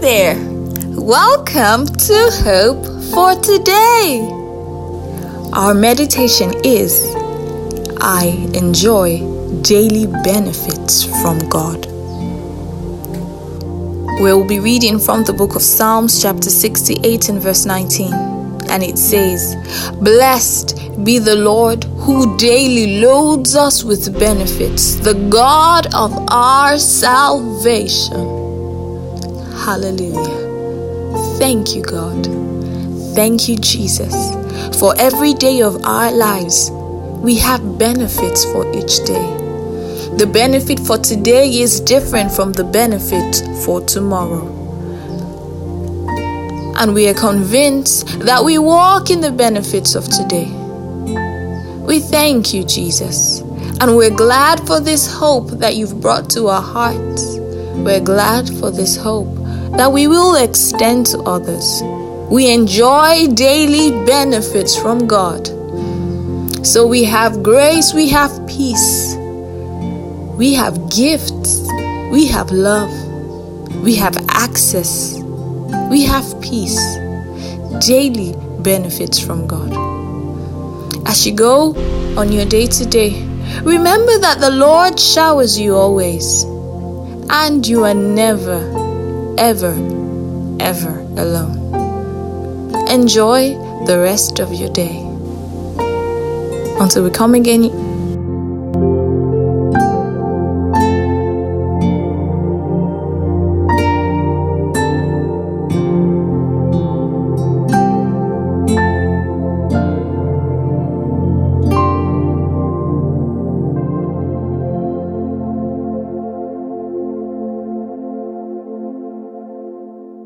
there! Welcome to Hope for Today. Our meditation is I enjoy daily benefits from God. We'll be reading from the book of Psalms, chapter 68, and verse 19. And it says, Blessed be the Lord who daily loads us with benefits, the God of our salvation. Hallelujah. Thank you, God. Thank you, Jesus. For every day of our lives, we have benefits for each day. The benefit for today is different from the benefit for tomorrow. And we are convinced that we walk in the benefits of today. We thank you, Jesus. And we're glad for this hope that you've brought to our hearts. We're glad for this hope that we will extend to others. We enjoy daily benefits from God. So we have grace, we have peace, we have gifts, we have love, we have access, we have peace, daily benefits from God. As you go on your day to day, remember that the Lord showers you always, and you are never ever, ever alone. Enjoy the rest of your day. Until we come again